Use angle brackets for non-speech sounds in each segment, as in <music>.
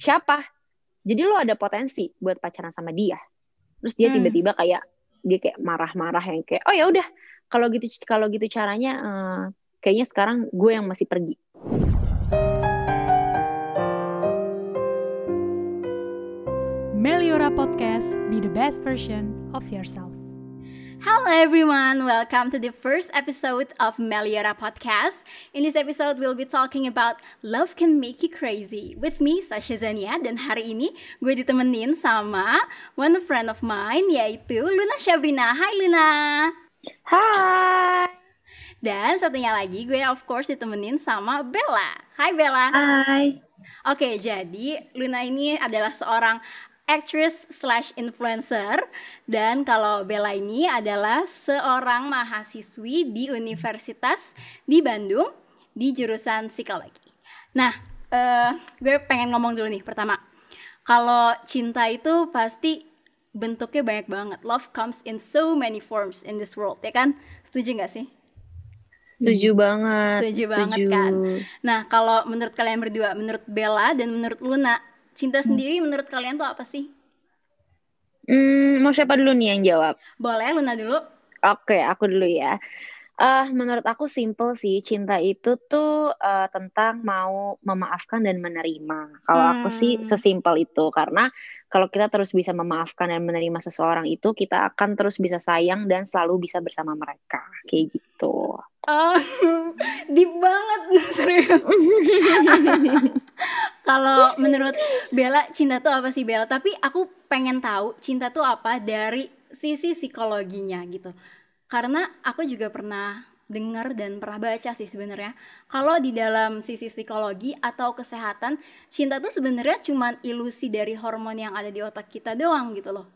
siapa jadi lo ada potensi buat pacaran sama dia terus dia Hmm. tiba-tiba kayak dia kayak marah-marah yang kayak oh ya udah kalau gitu kalau gitu caranya eh, kayaknya sekarang gue yang masih pergi Meliora Podcast, be the best version of yourself. Hello everyone, welcome to the first episode of Meliora Podcast. In this episode, we'll be talking about love can make you crazy. With me, Sasha Zania, dan hari ini gue ditemenin sama one friend of mine, yaitu Luna Syabrina. Hai Luna! hai Dan satunya lagi, gue of course ditemenin sama Bella. Hai Bella! hai Oke, jadi Luna ini adalah seorang actress slash influencer dan kalau Bella ini adalah seorang mahasiswi di Universitas di Bandung di jurusan psikologi. Nah, eh, gue pengen ngomong dulu nih pertama. Kalau cinta itu pasti bentuknya banyak banget. Love comes in so many forms in this world, ya kan? Setuju nggak sih? setuju banget Setuju banget, kan? Nah, kalau menurut kalian berdua, menurut Bella dan menurut Luna, cinta sendiri menurut kalian tuh apa sih? Hmm, mau siapa dulu nih yang jawab Boleh Luna dulu? Oke, aku dulu ya. Eh, menurut aku simple sih, cinta itu tuh eh, tentang mau memaafkan dan menerima. Kalau aku sih Hmm. sesimpel itu, karena kalau kita terus bisa memaafkan dan menerima seseorang itu, kita akan terus bisa sayang dan selalu bisa bersama mereka, kayak gitu. Oh, <laughs> deep banget <laughs> serius. <laughs> Kalau menurut Bella, cinta tuh apa sih Bella? Tapi aku pengen tahu cinta tuh apa dari sisi psikologinya gitu. Karena aku juga pernah dengar dan pernah baca sih sebenarnya kalau di dalam sisi psikologi atau kesehatan cinta tuh sebenarnya cuman ilusi dari hormon yang ada di otak kita doang gitu loh.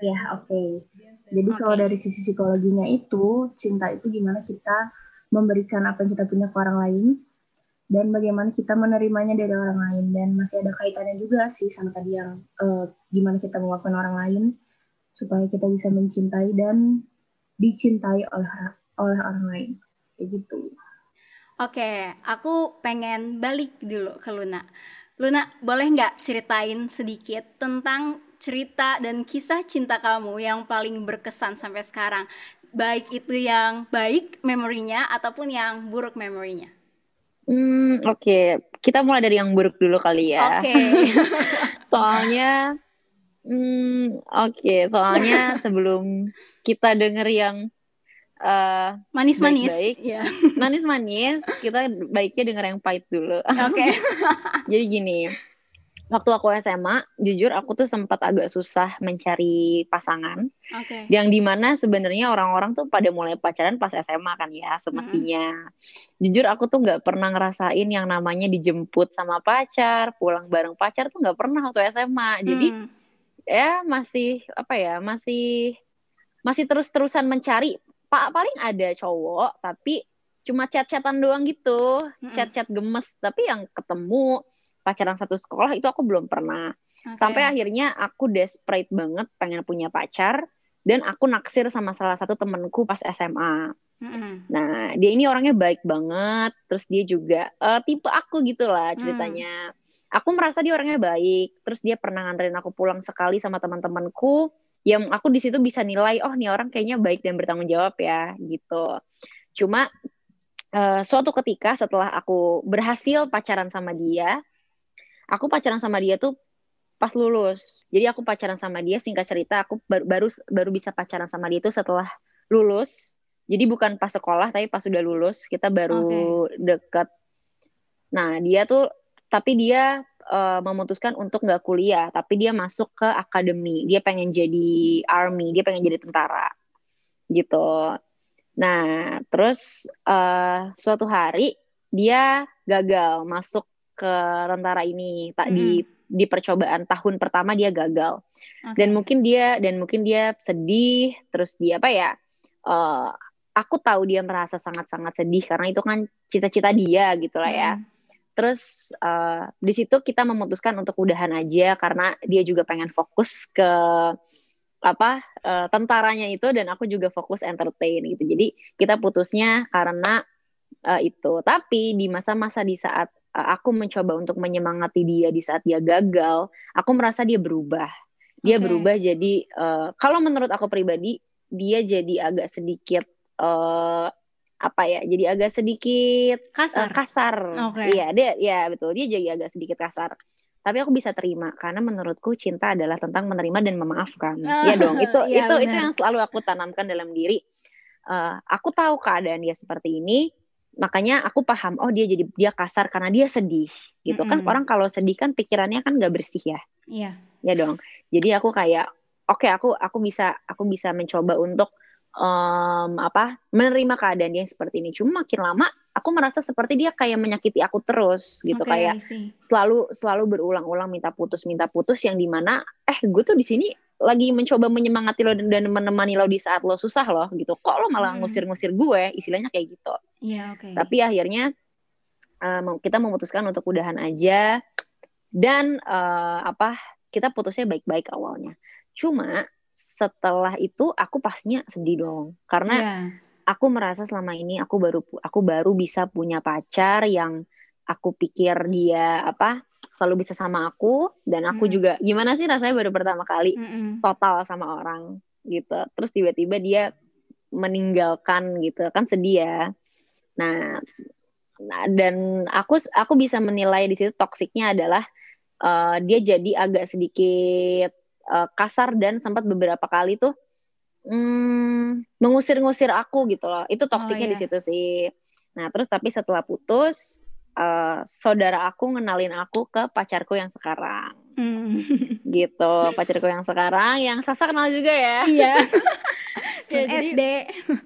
Ya, oke. Jadi kalau Oke. dari sisi psikologinya itu, cinta itu gimana kita memberikan apa yang kita punya ke orang lain dan bagaimana kita menerimanya dari orang lain dan masih ada kaitannya juga sih sama tadi yang eh, gimana kita memaafkan orang lain supaya kita bisa mencintai dan dicintai oleh oleh orang lain. Kayak gitu. Oke, aku pengen balik dulu ke Luna. Luna, boleh nggak ceritain sedikit tentang cerita dan kisah cinta kamu yang paling berkesan sampai sekarang? Baik itu yang baik memorinya ataupun yang buruk memorinya. Hmm, oke. Kita mulai dari yang buruk dulu kali ya. Oke. <laughs> Soalnya, hmm, oke. Soalnya <laughs> sebelum kita denger yang eh, Manis-manis. Ya. manis-manis, kita baiknya denger yang pahit dulu. Oke. <laughs> Jadi gini, waktu aku SMA, jujur aku tuh sempat agak susah mencari pasangan. Oke. Yang di mana sebenarnya orang-orang tuh pada mulai pacaran pas SMA kan ya, semestinya. Jujur aku tuh nggak pernah ngerasain yang namanya dijemput sama pacar, pulang bareng pacar tuh nggak pernah waktu SMA. Jadi Hmm. ya masih apa ya, masih masih terus-terusan mencari. Pak paling ada cowok, tapi cuma chat-chatan doang gitu, Mm-mm. chat-chat gemes. Tapi yang ketemu pacaran satu sekolah itu aku belum pernah. Oke. Sampai akhirnya aku desperate banget pengen punya pacar dan aku naksir sama salah satu temenku pas SMA. Mm-mm. Nah, dia ini orangnya baik banget, terus dia juga eh, tipe aku gitu lah ceritanya. Aku merasa dia orangnya baik, terus dia pernah nganterin aku pulang sekali sama teman-temanku, yang aku di situ bisa nilai, oh nih orang kayaknya baik dan bertanggung jawab ya, gitu. Cuma eh, suatu ketika setelah aku berhasil pacaran sama dia, aku pacaran sama dia tuh pas lulus. Jadi aku pacaran sama dia, singkat cerita aku baru baru, baru bisa pacaran sama dia itu setelah lulus. Jadi bukan pas sekolah, tapi pas sudah lulus kita baru deket. Nah dia tuh, tapi dia eh, memutuskan untuk nggak kuliah, tapi dia masuk ke akademi. Dia pengen jadi army, dia pengen jadi tentara, gitu. Nah terus eh, suatu hari dia gagal masuk ke tentara ini, tak di di percobaan tahun pertama dia gagal. Oke. dan mungkin dia dan mungkin dia sedih terus dia apa ya eh, aku tahu dia merasa sangat-sangat sedih karena itu kan cita-cita dia gitu lah ya. Mm. terus eh, di situ kita memutuskan untuk udahan aja karena dia juga pengen fokus ke apa eh, tentaranya itu dan aku juga fokus entertain gitu. Jadi kita putusnya karena eh, itu. Tapi di masa-masa di saat uh, aku mencoba untuk menyemangati dia di saat dia gagal, aku merasa dia berubah. Dia Oke. berubah jadi uh, kalau menurut aku pribadi dia jadi agak sedikit uh, apa ya? Jadi agak sedikit uh, Kasar. kasar. Oke. Iya, dia ya betul. Dia jadi agak sedikit kasar. Tapi aku bisa terima karena menurutku cinta adalah tentang menerima dan memaafkan. Ah, Iya dong. Itu <laughs> iya, itu itu yang selalu aku tanamkan dalam diri. Eh, aku tahu keadaan dia seperti ini, makanya aku paham. Oh dia jadi dia kasar karena dia sedih, gitu kan? Mm-mm. Orang kalau sedih kan pikirannya kan nggak bersih ya, Iya. ya dong. Jadi aku kayak, oke aku aku bisa aku bisa mencoba untuk em, apa menerima keadaan dia yang seperti ini. Cuma makin lama aku merasa seperti dia kayak menyakiti aku terus, gitu Oke, kayak selalu selalu berulang-ulang minta putus minta putus yang di mana eh gue tuh di sini lagi mencoba menyemangati lo dan, dan menemani lo di saat lo susah loh gitu kok lo malah Hmm. ngusir-ngusir gue istilahnya kayak gitu Iya, oke. tapi akhirnya mau- kita memutuskan untuk udahan aja dan eh, apa kita putusnya baik-baik awalnya cuma setelah itu aku pastinya sedih dong karena Iya. aku merasa selama ini aku baru aku baru bisa punya pacar yang aku pikir dia apa selalu bisa sama aku dan aku Hmm. juga gimana sih rasanya baru pertama kali Mm-mm. total sama orang gitu terus tiba-tiba dia meninggalkan gitu kan sedih ya nah nah, dan aku aku bisa menilai di situ toksiknya adalah eh, dia jadi agak sedikit eh, kasar dan sempat beberapa kali tuh hmm, mengusir-ngusir aku gitu loh itu toksiknya di iya. situ sih nah terus tapi setelah putus eh, saudara aku ngenalin aku ke pacarku yang sekarang Mm. gitu pacarku yang sekarang yang Sasa kenal juga ya Iya. <laughs> Ya, <laughs> jadi- SD.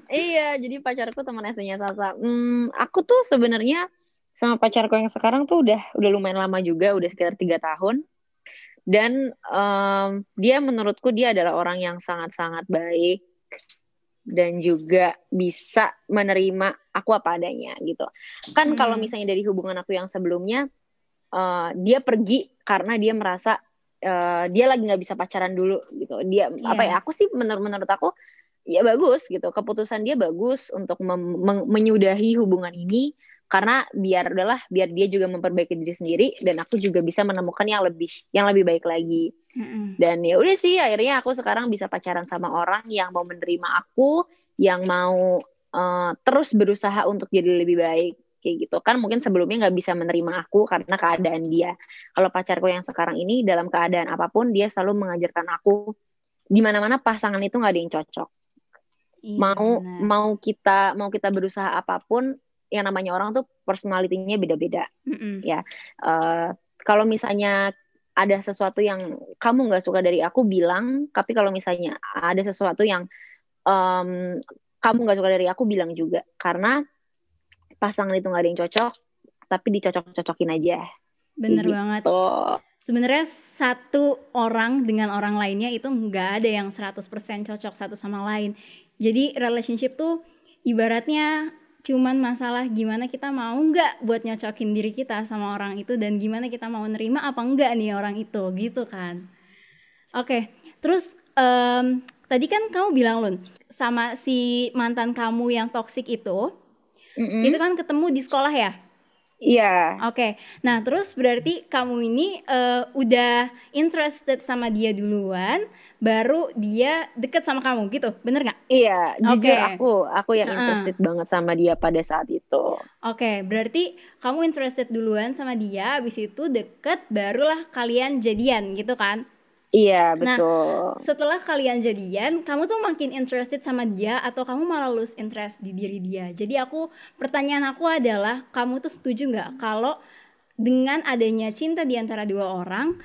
iya jadi pacarku teman SD-nya Sasa hmm, aku tuh sebenarnya sama pacarku yang sekarang tuh udah udah lumayan lama juga udah sekitar tiga tahun dan em, dia menurutku dia adalah orang yang sangat-sangat baik dan juga bisa menerima aku apa adanya gitu kan Hmm. kalau misalnya dari hubungan aku yang sebelumnya eh, dia pergi karena dia merasa eh, dia lagi nggak bisa pacaran dulu gitu dia apa Iya. ya aku sih menurut menurut aku ya bagus gitu keputusan dia bagus untuk menyudahi hubungan ini karena biar udahlah biar dia juga memperbaiki diri sendiri dan aku juga bisa menemukan yang lebih yang lebih baik lagi Mm-mm. dan ya udah sih akhirnya aku sekarang bisa pacaran sama orang yang mau menerima aku yang mau eh, terus berusaha untuk jadi lebih baik kayak gitu kan mungkin sebelumnya nggak bisa menerima aku karena keadaan dia kalau pacarku yang sekarang ini dalam keadaan apa pun dia selalu mengajarkan aku di mana-mana pasangan itu nggak ada yang cocok Iya, mau benar. mau kita mau kita berusaha apa pun yang namanya orang tuh personalitinya beda-beda Mm-mm. eh, kalau misalnya ada sesuatu yang kamu nggak suka dari aku bilang tapi kalau misalnya ada sesuatu yang em, kamu nggak suka dari aku bilang juga karena pasangan itu nggak ada yang cocok tapi dicocok-cocokin aja Bener Gitu. banget. Sebenarnya satu orang dengan orang lainnya itu nggak ada yang 100% cocok satu sama lain. Jadi relationship tuh ibaratnya cuman masalah gimana kita mau nggak buat nyocokin diri kita sama orang itu dan gimana kita mau nerima apa enggak nih orang itu gitu kan. Oke, terus em, tadi kan kamu bilang Lun sama si mantan kamu yang toksik itu, Mm-mm. itu kan ketemu di sekolah ya? Iya. Oke, nah terus berarti kamu ini eh, udah interested sama dia duluan, baru dia deket sama kamu gitu, bener nggak? iya. Jujur Oke. aku aku yang interested banget sama dia pada saat itu. Oke, berarti kamu interested duluan sama dia, abis itu deket, barulah kalian jadian gitu kan? Iya Nah, betul Setelah kalian jadian, kamu tuh makin interested sama dia atau kamu malah lose interest di diri dia? Jadi aku, pertanyaan aku adalah, kamu tuh setuju nggak kalau dengan adanya cinta di antara dua orang,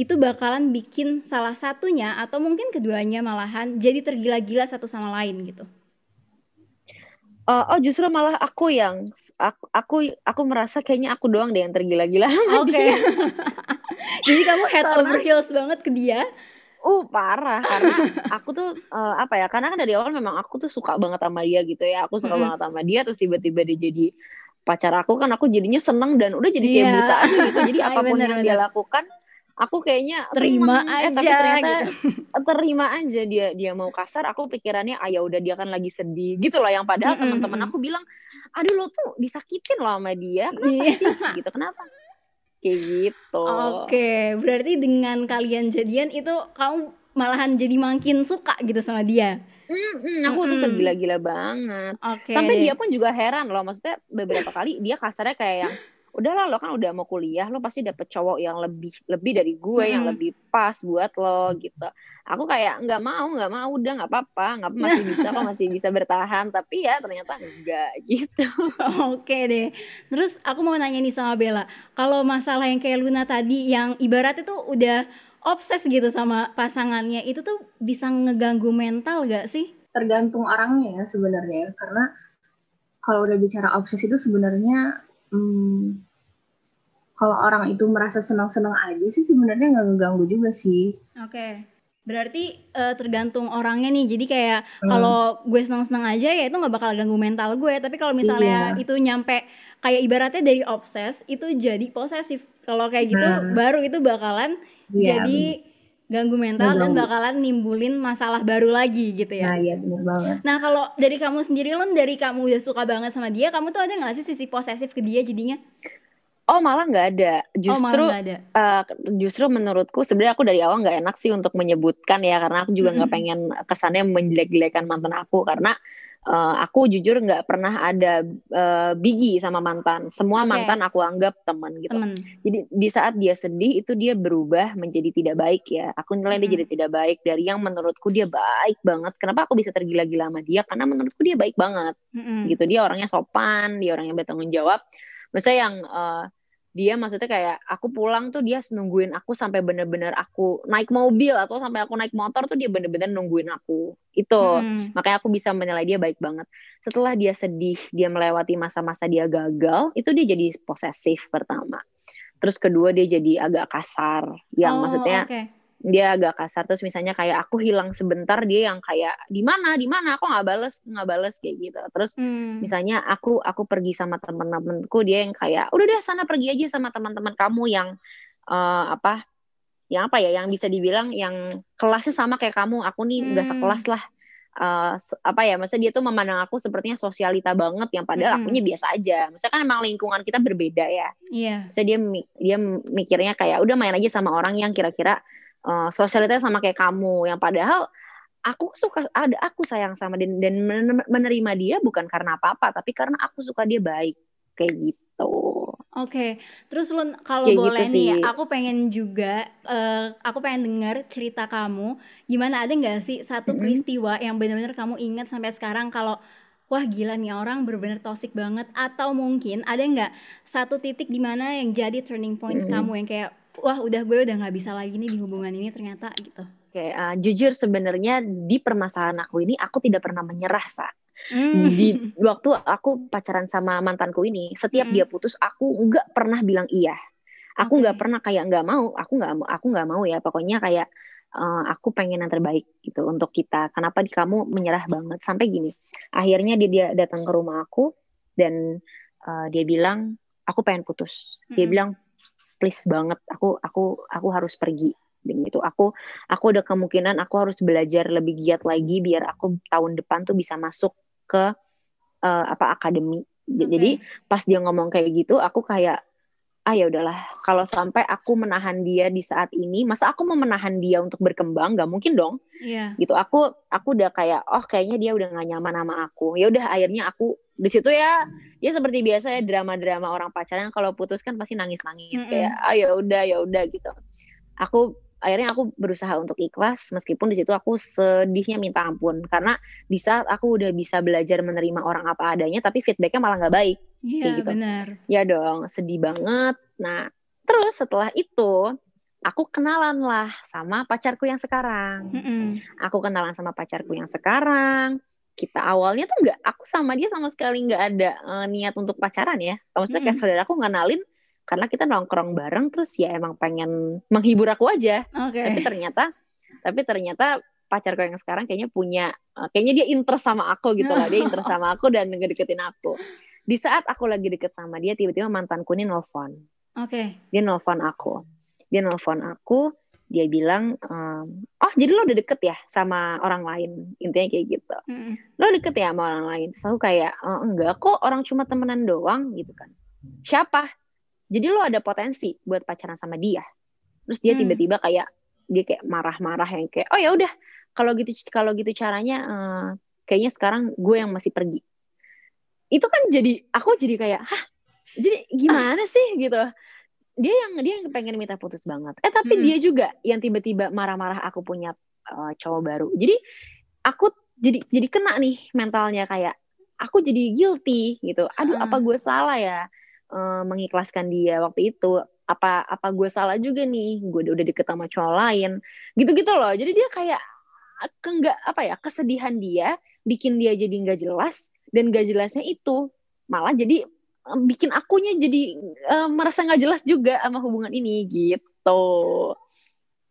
itu bakalan bikin salah satunya atau mungkin keduanya malahan jadi tergila-gila satu sama lain gitu? Oh, oh, justru malah aku yang aku aku aku merasa kayaknya aku doang deh yang tergila-gila Oke. dia. <laughs> jadi kamu head Karena- over heels banget ke dia? Uh parah karena aku tuh eh, apa ya? Karena kan dari awal memang aku tuh suka banget sama dia gitu ya. Aku suka banget sama dia terus tiba-tiba dia jadi pacar aku kan aku jadinya seneng dan udah jadi kayak Iya. buta aja gitu. Jadi <laughs> apa pun yang dia bener-bener. lakukan aku kayaknya Terima seneng. Eh, tapi aja, ternyata gitu. <laughs> terima aja dia dia mau kasar aku pikirannya ah ya udah dia kan lagi sedih gitu loh yang padahal Mm-mm, teman-teman aku bilang aduh lo tuh disakitin loh sama dia kenapa Iya. sih gitu kenapa kayak gitu Oke, berarti dengan kalian jadian itu kamu malahan jadi makin suka gitu sama dia. Mm-mm, aku tuh Mm-mm. tergila-gila banget Oke. sampai dia pun juga heran loh maksudnya beberapa kali dia kasarnya kayak yang udahlah lo kan udah mau kuliah lo pasti dapet cowok yang lebih lebih dari gue yang Mm-mm. lebih pas buat lo gitu aku kayak nggak mau nggak mau udah nggak apa-apa nggak apa masih bisa kok masih bisa bertahan tapi ya ternyata enggak <laughs> gitu Oke deh. Terus aku mau nanya nih sama Bella, kalau masalah yang kayak Luna tadi yang ibaratnya tuh udah obses gitu sama pasangannya, itu tuh bisa ngeganggu mental gak sih? tergantung orangnya ya sebenarnya karena kalau udah bicara obses itu sebenarnya hmm, kalau orang itu merasa senang-senang aja sih sebenarnya nggak ngeganggu juga sih Oke. Berarti eh, tergantung orangnya nih. Jadi kayak Hmm. kalau gue seneng-seneng aja ya itu nggak bakal ganggu mental gue. Tapi kalau misalnya Iya. itu nyampe kayak ibaratnya dari obses itu jadi posesif. Kalau kayak gitu Nah. baru itu bakalan Iya, jadi ganggu mental dan bakalan nimbulin masalah baru lagi gitu bener. nah ya. iya bener banget Nah kalau dari kamu sendiri Lun, dari kamu udah suka banget sama dia, kamu tuh ada nggak sih sisi posesif ke dia jadinya? Oh malah nggak ada oh justru nggak ada. eh, justru menurutku sebenarnya aku dari awal nggak enak sih untuk menyebutkan ya karena aku juga nggak Mm-mm. pengen kesannya menjelek-jelekan mantan aku karena eh, aku jujur nggak pernah ada eh, bigi sama mantan semua Oke. mantan aku anggap teman gitu Temen. jadi di saat dia sedih itu dia berubah menjadi tidak baik ya aku nilai dia Mm-mm. jadi tidak baik dari yang menurutku dia baik banget kenapa aku bisa tergila-gila sama dia karena menurutku dia baik banget Mm-mm. gitu dia orangnya sopan dia orang yang bertanggung jawab maksudnya yang eh, dia maksudnya kayak aku pulang tuh dia nungguin aku sampai bener-bener aku naik mobil atau sampai aku naik motor tuh dia bener-bener nungguin aku. Itu. Mm. makanya aku bisa menilai dia baik banget. Setelah dia sedih dia melewati masa-masa dia gagal itu dia jadi posesif pertama. Terus kedua dia jadi agak kasar. Yang Oh, maksudnya oke. Dia agak kasar terus misalnya kayak aku hilang sebentar dia yang kayak di mana di mana aku nggak bales nggak bales kayak gitu terus Hmm. misalnya aku aku pergi sama temen-temenku dia yang kayak udah deh sana pergi aja sama teman-teman kamu yang eh, apa yang apa ya yang bisa dibilang yang kelasnya sama kayak kamu aku nih udah Hmm. sekelas lah se- apa ya maksudnya dia tuh memandang aku sepertinya sosialita banget yang padahal Mm-mm. akunya biasa aja maksudnya kan emang lingkungan kita berbeda ya Iya. Maksudnya dia dia mikirnya kayak udah main aja sama orang yang kira-kira uh, sama kayak kamu yang padahal aku suka ada aku sayang sama dia dan men- menerima dia bukan karena apa-apa tapi karena aku suka dia baik kayak gitu. Oke, terus Lun kalau gitu boleh nih, sih. aku pengen juga, eh, aku pengen dengar cerita kamu. Gimana ada nggak sih satu peristiwa yang benar-benar kamu ingat sampai sekarang kalau wah gila nih orang benar-benar toxic banget atau mungkin ada nggak satu titik di mana yang jadi turning points Mm-mm. kamu yang kayak wah udah gue udah nggak bisa lagi nih di hubungan ini ternyata gitu. Oke, uh, jujur sebenarnya di permasalahan aku ini aku tidak pernah menyerah sa. Hmm. Di waktu aku pacaran sama mantanku ini, setiap Mm-mm. dia putus aku nggak pernah bilang iya. Aku nggak pernah kayak nggak mau, aku nggak mau, aku nggak mau ya. Pokoknya kayak eh, aku pengen yang terbaik gitu untuk kita. Kenapa di kamu menyerah banget sampai gini? Akhirnya dia dia datang ke rumah aku dan eh, dia bilang aku pengen putus. Dia Mm-mm. bilang please banget, aku aku aku harus pergi. Gitu. Aku aku ada kemungkinan aku harus belajar lebih giat lagi biar aku tahun depan tuh bisa masuk ke eh, apa akademi. Oke. Jadi pas dia ngomong kayak gitu, aku kayak ah ya udahlah. Kalau sampai aku menahan dia di saat ini, masa aku mau menahan dia untuk berkembang? Gak mungkin dong. Iya. Gitu. Aku aku udah kayak oh kayaknya dia udah gak nyaman sama aku. Ya udah akhirnya aku di situ ya dia seperti biasa ya drama-drama orang pacaran kalau putus kan pasti nangis-nangis Mm-mm. kayak ah ya udah ya udah gitu. Aku akhirnya aku berusaha untuk ikhlas meskipun di situ aku sedihnya minta ampun karena di saat aku udah bisa belajar menerima orang apa adanya tapi feedbacknya malah nggak baik Iya, gitu. benar. ya dong sedih banget nah terus setelah itu aku kenalan lah sama pacarku yang sekarang Mm-mm. aku kenalan sama pacarku yang sekarang kita awalnya tuh nggak aku sama dia sama sekali nggak ada eh, niat untuk pacaran ya maksudnya kayak Mm-mm. saudara aku ngenalin karena kita nongkrong bareng terus ya emang pengen menghibur aku aja. Oke. tapi ternyata tapi ternyata pacarku yang sekarang kayaknya punya eh, kayaknya dia interest sama aku gitu loh. Dia interest sama aku dan ngedeketin aku. Di saat aku lagi deket sama dia tiba-tiba mantanku ini nelfon. Oke. dia nelfon aku. Dia nelfon aku. Dia bilang um, oh jadi lo udah deket ya sama orang lain? Intinya kayak gitu. Mm. lo deket ya sama orang lain? Aku kayak oh, enggak kok orang cuma temenan doang gitu kan. Siapa jadi lo ada potensi buat pacaran sama dia terus dia mm. tiba-tiba mm. kayak dia kayak marah-marah yang kayak oh ya udah kalau gitu kalau gitu caranya uh, kayaknya sekarang gue yang masih pergi itu kan jadi aku jadi kayak hah jadi gimana sih gitu dia yang dia yang pengen minta putus banget eh tapi hmm. dia juga yang tiba-tiba marah-marah aku punya uh, cowok baru jadi aku jadi jadi kena nih mentalnya kayak aku jadi guilty gitu aduh hmm. apa gue salah ya uh, mengikhlaskan dia waktu itu. Apa apa gue salah juga nih? Gue udah deket sama cowok lain. Gitu-gitu loh. Jadi dia kayak ke enggak apa ya kesedihan dia bikin dia jadi nggak jelas dan gak jelasnya itu. Malah jadi bikin akunya jadi uh, merasa nggak jelas juga sama hubungan ini gitu.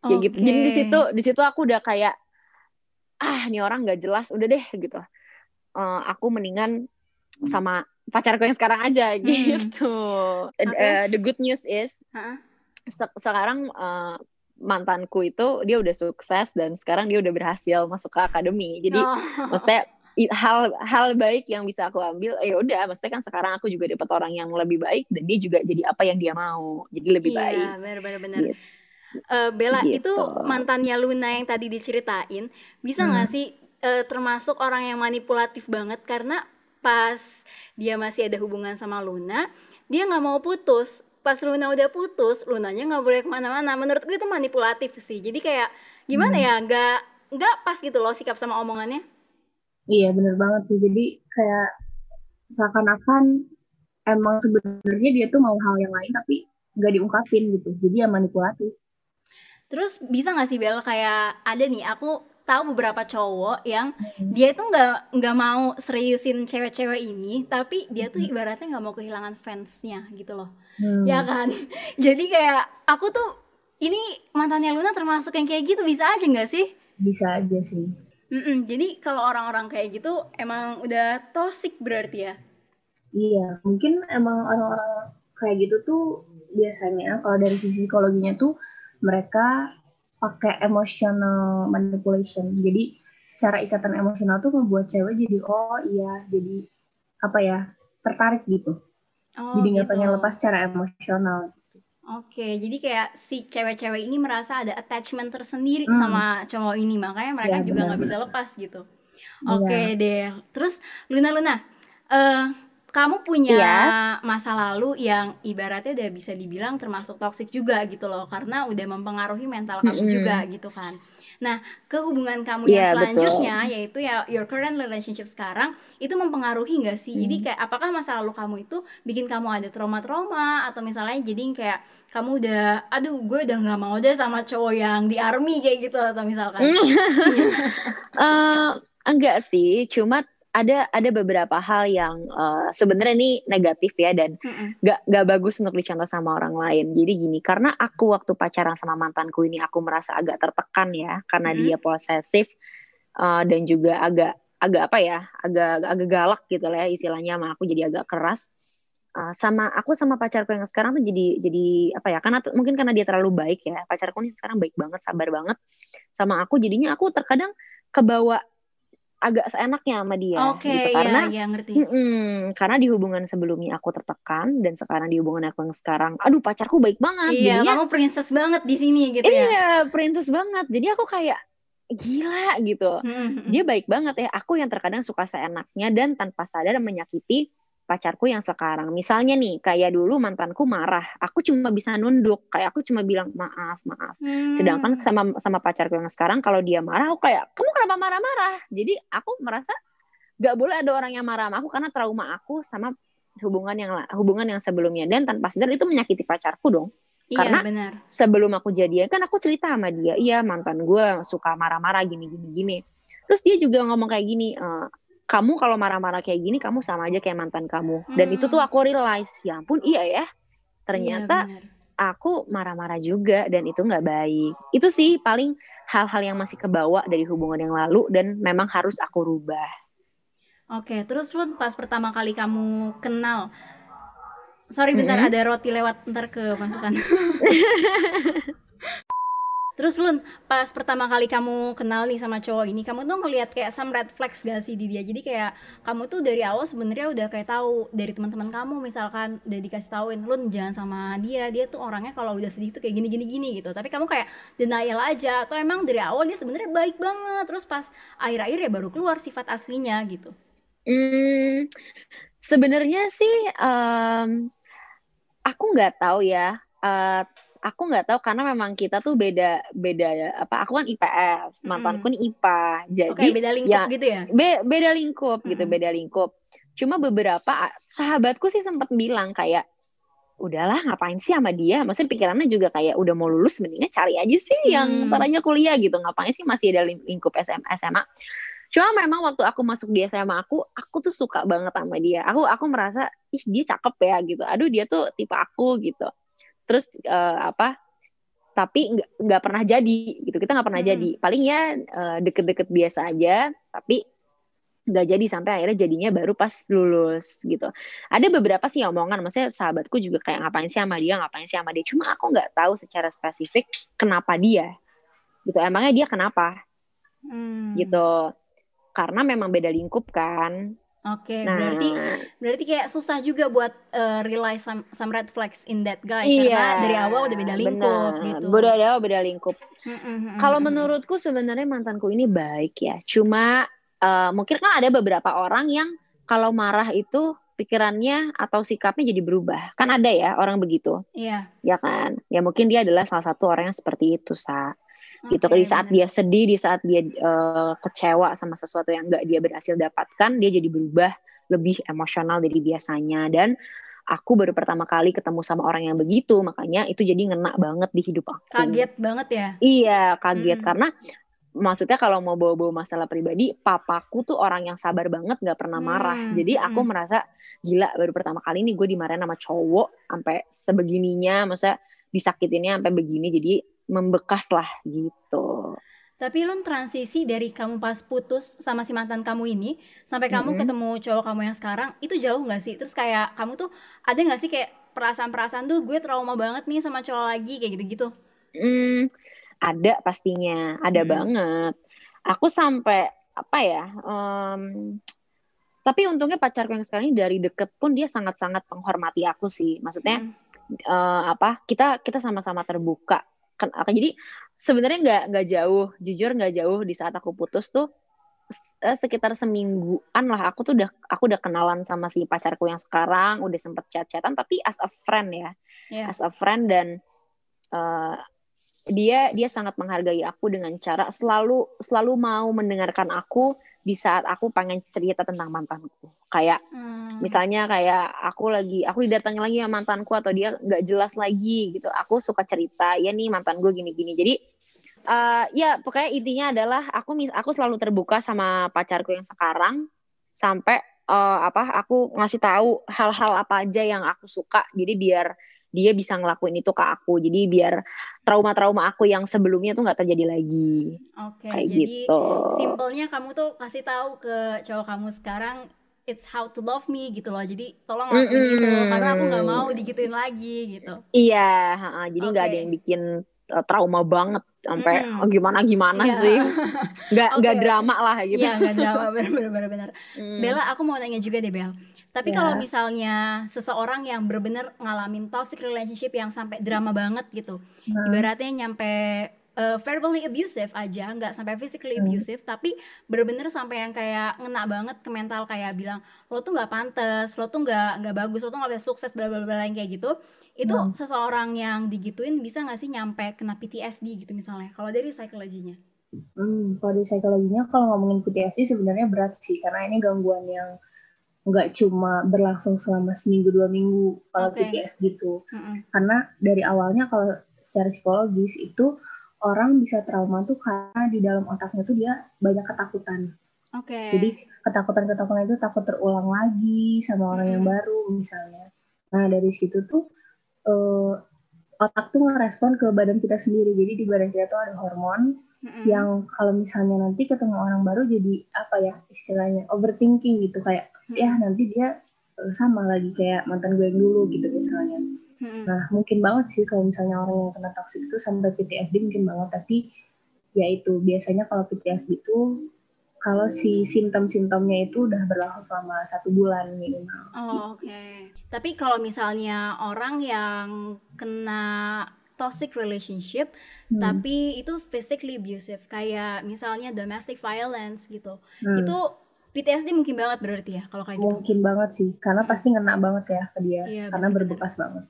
Okay. gitu. Jadi di situ di situ aku udah kayak ah ini orang nggak jelas. Udah deh gitu. Uh, aku mendingan sama pacarku yang sekarang aja hmm. gitu okay. uh, the good news is huh? se sekarang uh, mantanku itu dia udah sukses dan sekarang dia udah berhasil masuk ke akademi jadi oh. maksudnya hal hal baik yang bisa aku ambil ya udah maksudnya kan sekarang aku juga dapat orang yang lebih baik dan dia juga jadi apa yang dia mau jadi lebih iya, baik iya benar benar benar gitu. uh, Bella gitu. itu mantannya Luna yang tadi diceritain bisa nggak hmm. sih uh, termasuk orang yang manipulatif banget karena pas dia masih ada hubungan sama Luna dia nggak mau putus pas Luna udah putus Lunanya nggak boleh ke mana-mana menurut gue itu manipulatif sih jadi kayak gimana hmm. ya nggak nggak pas gitu loh sikap sama omongannya Iya bener banget sih. Jadi kayak seakan-akan emang sebenarnya dia tuh mau hal yang lain tapi nggak diungkapin gitu. Jadi ya manipulatif. Terus bisa gak sih Bel kayak ada nih aku tahu beberapa cowok yang hmm. dia itu nggak nggak mau seriusin cewek-cewek ini tapi dia tuh ibaratnya nggak mau kehilangan fansnya gitu loh hmm. ya kan <laughs> jadi kayak aku tuh ini mantannya Luna termasuk yang kayak gitu bisa aja nggak sih bisa aja sih Mm-mm, jadi kalau orang-orang kayak gitu emang udah toxic berarti ya? Iya, mungkin emang orang-orang kayak gitu tuh biasanya kalau dari sisi psikologinya tuh mereka pakai emotional manipulation. Jadi secara ikatan emosional tuh membuat cewek jadi oh iya jadi apa ya tertarik gitu. Oh, jadi nggak gitu. pengen lepas secara emosional. Oke, jadi kayak si cewek-cewek ini merasa ada attachment tersendiri hmm. sama cowok ini, makanya mereka ya, juga nggak bisa lepas gitu. Iya. Oke ya. deh, terus Luna Luna, uh, kamu punya ya. masa lalu yang ibaratnya udah bisa dibilang termasuk toksik juga gitu loh, karena udah mempengaruhi mental kamu -hmm. juga gitu kan. Nah, ke hubungan kamu yeah, yang selanjutnya betul. yaitu ya your current relationship sekarang itu mempengaruhi nggak sih? Hmm. Jadi kayak apakah masa lalu kamu itu bikin kamu ada trauma-trauma atau misalnya jadi kayak kamu udah aduh gue udah nggak mau deh sama cowok yang di army kayak gitu atau misalkan uh, <laughs> enggak sih cuma ada ada beberapa hal yang uh, sebenarnya ini negatif ya dan mm gak gak bagus untuk dicontoh sama orang lain. Jadi gini, karena aku waktu pacaran sama mantanku ini aku merasa agak tertekan ya karena mm dia posesif uh, dan juga agak agak apa ya, agak agak galak gitu lah ya istilahnya sama aku jadi agak keras. Uh, sama aku sama pacarku yang sekarang tuh jadi jadi apa ya karena mungkin karena dia terlalu baik ya pacarku ini sekarang baik banget sabar banget sama aku jadinya aku terkadang kebawa agak seenaknya sama dia okay, gitu. karena ya, ya, ngerti. Mm -mm, karena di hubungan sebelumnya aku tertekan dan sekarang di hubungan aku yang sekarang aduh pacarku baik banget. Iya jadinya, kamu princess banget di sini gitu iya, ya? Iya princess banget. Jadi aku kayak gila gitu. Hmm. dia baik banget ya. Aku yang terkadang suka seenaknya dan tanpa sadar menyakiti pacarku yang sekarang. Misalnya nih, kayak dulu mantanku marah, aku cuma bisa nunduk, kayak aku cuma bilang maaf, maaf. Hmm. Sedangkan sama sama pacarku yang sekarang kalau dia marah, aku kayak kamu kenapa marah-marah? Jadi aku merasa gak boleh ada orang yang marah sama aku karena trauma aku sama hubungan yang hubungan yang sebelumnya dan tanpa sadar itu menyakiti pacarku dong. Iya, karena benar. sebelum aku jadian kan aku cerita sama dia, iya mantan gue suka marah-marah gini gini gini. Terus dia juga ngomong kayak gini, e, kamu kalau marah-marah kayak gini kamu sama aja kayak mantan kamu. Dan hmm. itu tuh aku realize ya ampun iya ya ternyata iya, aku marah-marah juga dan itu nggak baik. Itu sih paling hal-hal yang masih kebawa dari hubungan yang lalu dan memang harus aku rubah. Oke terus lu pas pertama kali kamu kenal sorry bentar -hmm. ada roti lewat ntar ke masukan <laughs> <laughs> Terus Lun, pas pertama kali kamu kenal nih sama cowok ini, kamu tuh ngeliat kayak some red flags gak sih di dia? Jadi kayak kamu tuh dari awal sebenarnya udah kayak tahu dari teman-teman kamu misalkan udah dikasih tauin, Lun jangan sama dia, dia tuh orangnya kalau udah sedih tuh kayak gini gini gini gitu. Tapi kamu kayak denial aja atau emang dari awal dia sebenarnya baik banget, terus pas akhir-akhir ya baru keluar sifat aslinya gitu. Hmm, sebenarnya sih um, aku nggak tahu ya. Uh, aku nggak tahu karena memang kita tuh beda beda ya apa aku kan IPS mantanku mm. nih IPA jadi okay, beda lingkup ya, gitu ya? be, beda lingkup mm. gitu beda lingkup. Cuma beberapa sahabatku sih sempat bilang kayak udahlah ngapain sih sama dia? Maksudnya pikirannya juga kayak udah mau lulus mendingan cari aja sih hmm. yang taranya kuliah gitu. Ngapain sih masih ada lingkup SMA SMA cuma memang waktu aku masuk di SMA aku aku tuh suka banget sama dia. Aku aku merasa ih dia cakep ya gitu. Aduh dia tuh tipe aku gitu terus uh, apa tapi nggak pernah jadi gitu. Kita nggak pernah hmm. jadi. Paling ya uh, deket-deket biasa aja tapi nggak jadi sampai akhirnya jadinya baru pas lulus gitu. Ada beberapa sih omongan maksudnya sahabatku juga kayak ngapain sih sama dia? Ngapain sih sama dia? Cuma aku nggak tahu secara spesifik kenapa dia gitu. Emangnya dia kenapa? Hmm. gitu. Karena memang beda lingkup kan Oke, nah, berarti berarti kayak susah juga buat uh, realize some, some red flags in that guy iya, karena dari awal udah beda lingkup bener. gitu. Beda awal beda lingkup. Kalau menurutku sebenarnya mantanku ini baik ya. Cuma uh, mungkin kan ada beberapa orang yang kalau marah itu pikirannya atau sikapnya jadi berubah. Kan ada ya orang begitu. Iya. Ya kan? Ya mungkin dia adalah salah satu orang yang seperti itu, Sa gitu okay, di saat dia sedih di saat dia uh, kecewa sama sesuatu yang nggak dia berhasil dapatkan dia jadi berubah lebih emosional dari biasanya dan aku baru pertama kali ketemu sama orang yang begitu makanya itu jadi ngena banget di hidup aku kaget banget ya iya kaget hmm. karena maksudnya kalau mau bawa-bawa masalah pribadi papaku tuh orang yang sabar banget nggak pernah marah hmm. jadi aku hmm. merasa gila baru pertama kali nih gue dimarahin sama cowok sampai sebegininya maksudnya disakitinnya sampai begini jadi membekas lah gitu. Tapi lu transisi dari kamu pas putus sama si mantan kamu ini sampai kamu mm ketemu cowok kamu yang sekarang itu jauh nggak sih? Terus kayak kamu tuh ada nggak sih kayak perasaan-perasaan tuh gue trauma banget nih sama cowok lagi kayak gitu-gitu? Hmm, ada pastinya, ada hmm. banget. Aku sampai apa ya? Um, tapi untungnya pacarku yang sekarang ini dari deket pun dia sangat-sangat menghormati aku sih. Maksudnya hmm. uh, apa? Kita kita sama-sama terbuka jadi sebenarnya nggak nggak jauh jujur nggak jauh di saat aku putus tuh eh, sekitar semingguan lah aku tuh udah aku udah kenalan sama si pacarku yang sekarang udah sempet chat-chatan tapi as a friend ya yeah. as a friend dan uh, dia dia sangat menghargai aku dengan cara selalu selalu mau mendengarkan aku di saat aku pengen cerita tentang mantanku kayak hmm. misalnya kayak aku lagi aku didatangi lagi sama mantanku atau dia nggak jelas lagi gitu. Aku suka cerita ya nih mantan gue gini gini jadi uh, ya pokoknya intinya adalah aku aku selalu terbuka sama pacarku yang sekarang sampai uh, apa aku ngasih tahu hal-hal apa aja yang aku suka. Jadi biar dia bisa ngelakuin itu ke aku. Jadi biar trauma-trauma aku yang sebelumnya tuh nggak terjadi lagi. Oke okay, jadi gitu. simpelnya kamu tuh kasih tahu ke cowok kamu sekarang it's how to love me gitu loh jadi tolong lakuin mm -hmm. itu karena aku nggak mau digituin lagi gitu iya uh, jadi nggak okay. ada yang bikin uh, trauma banget sampai mm. oh, gimana gimana yeah. sih <laughs> nggak nggak okay. drama lah gitu Iya nggak drama benar-benar benar mm. Bella aku mau tanya juga deh Bel tapi yeah. kalau misalnya seseorang yang benar-benar ngalamin toxic relationship yang sampai drama banget gitu, hmm. ibaratnya nyampe uh, verbally abusive aja, nggak sampai physically hmm. abusive, tapi bener-bener sampai yang kayak ngena banget ke mental kayak bilang lo tuh nggak pantas, lo tuh nggak nggak bagus, lo tuh nggak bisa sukses, bla bla bla yang kayak gitu. Itu hmm. seseorang yang digituin bisa nggak sih nyampe kena PTSD gitu misalnya? Kalau dari psikologinya? Hmm, kalau dari psikologinya kalau ngomongin PTSD sebenarnya berat sih karena ini gangguan yang nggak cuma berlangsung selama seminggu dua minggu kalau okay. PTS gitu mm-hmm. karena dari awalnya kalau secara psikologis itu orang bisa trauma tuh karena di dalam otaknya tuh dia banyak ketakutan okay. jadi ketakutan ketakutan itu takut terulang lagi sama orang mm-hmm. yang baru misalnya nah dari situ tuh uh, otak tuh ngerespon ke badan kita sendiri jadi di badan kita tuh ada hormon mm-hmm. yang kalau misalnya nanti ketemu orang baru jadi apa ya istilahnya overthinking gitu kayak ya nanti dia uh, sama lagi kayak mantan gue yang dulu gitu misalnya Hmm. Nah, mungkin banget sih kalau misalnya orang yang kena toxic itu sampai PTSD mungkin banget, tapi ya itu biasanya kalau PTSD itu kalau si simptom-simptomnya itu udah berlangsung selama satu bulan minimal. Oh, oke. Okay. Tapi kalau misalnya orang yang kena toxic relationship hmm. tapi itu physically abusive kayak misalnya domestic violence gitu. Hmm. Itu PTSD mungkin banget berarti ya kalau kayak gitu. Mungkin banget sih karena pasti ngena banget ya ke dia iya, karena bener -bener. berbekas banget.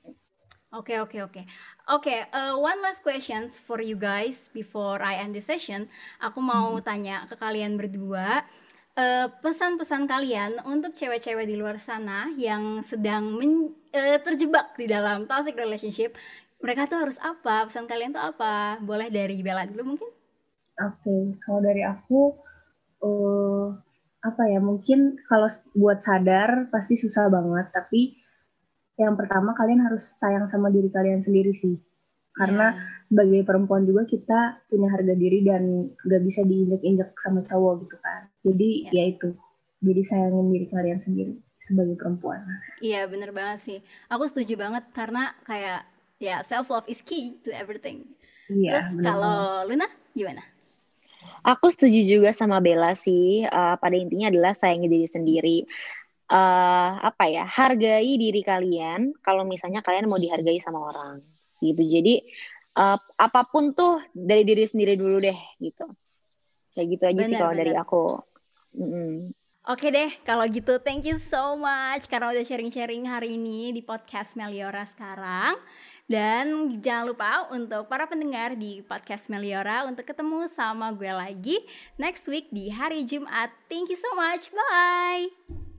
Oke oke oke. Oke, uh, one last questions for you guys before I end the session. Aku mau hmm. tanya ke kalian berdua uh, pesan-pesan kalian untuk cewek-cewek di luar sana yang sedang men, uh, terjebak di dalam toxic relationship mereka tuh harus apa? Pesan kalian tuh apa? Boleh dari Bella dulu mungkin? Oke, okay. kalau dari aku uh, apa ya? Mungkin kalau buat sadar pasti susah banget, tapi yang pertama kalian harus sayang sama diri kalian sendiri sih. Karena yeah. sebagai perempuan juga kita punya harga diri dan gak bisa diinjek-injek sama cowok gitu kan. Jadi yeah. ya itu. Jadi sayangin diri kalian sendiri sebagai perempuan. Iya bener banget sih. Aku setuju banget karena kayak ya self love is key to everything. Iya, Terus kalau Luna gimana? Aku setuju juga sama Bella sih. Uh, pada intinya adalah sayangi diri sendiri. Uh, apa ya? Hargai diri kalian. Kalau misalnya kalian mau dihargai sama orang, gitu. Jadi uh, apa pun tuh dari diri sendiri dulu deh, gitu. Kayak gitu aja bener, sih kalau dari aku. Mm -hmm. Oke deh, kalau gitu thank you so much karena udah sharing-sharing hari ini di podcast Meliora sekarang. Dan jangan lupa untuk para pendengar di podcast Meliora untuk ketemu sama gue lagi next week di hari Jumat. Thank you so much. Bye.